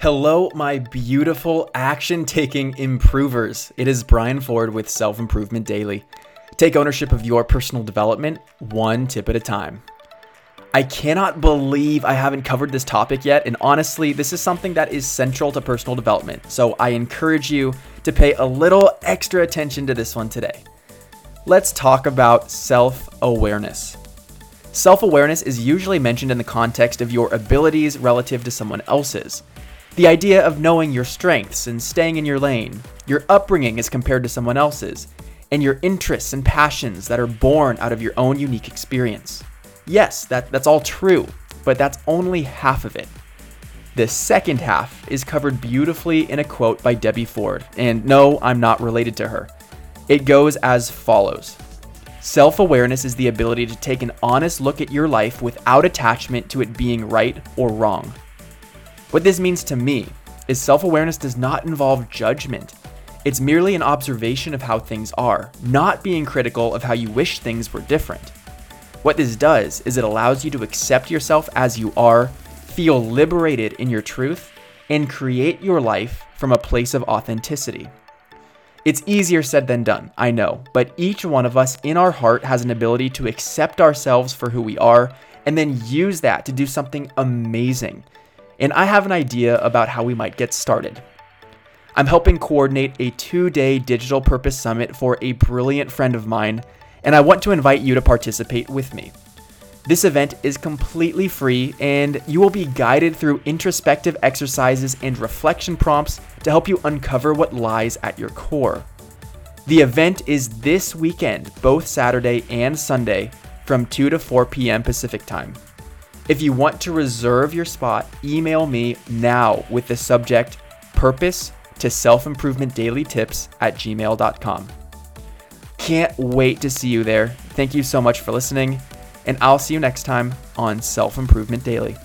Hello, my beautiful action taking improvers. It is Brian Ford with Self Improvement Daily. Take ownership of your personal development one tip at a time. I cannot believe I haven't covered this topic yet, and honestly, this is something that is central to personal development, so I encourage you to pay a little extra attention to this one today. Let's talk about self awareness. Self awareness is usually mentioned in the context of your abilities relative to someone else's. The idea of knowing your strengths and staying in your lane, your upbringing as compared to someone else's, and your interests and passions that are born out of your own unique experience. Yes, that, that's all true, but that's only half of it. The second half is covered beautifully in a quote by Debbie Ford, and no, I'm not related to her. It goes as follows Self awareness is the ability to take an honest look at your life without attachment to it being right or wrong. What this means to me is self awareness does not involve judgment. It's merely an observation of how things are, not being critical of how you wish things were different. What this does is it allows you to accept yourself as you are, feel liberated in your truth, and create your life from a place of authenticity. It's easier said than done, I know, but each one of us in our heart has an ability to accept ourselves for who we are and then use that to do something amazing and I have an idea about how we might get started. I'm helping coordinate a two day digital purpose summit for a brilliant friend of mine, and I want to invite you to participate with me. This event is completely free, and you will be guided through introspective exercises and reflection prompts to help you uncover what lies at your core. The event is this weekend, both Saturday and Sunday, from 2 to 4 p.m. Pacific Time. If you want to reserve your spot, email me now with the subject purpose to self improvement daily tips at gmail.com. Can't wait to see you there. Thank you so much for listening, and I'll see you next time on Self Improvement Daily.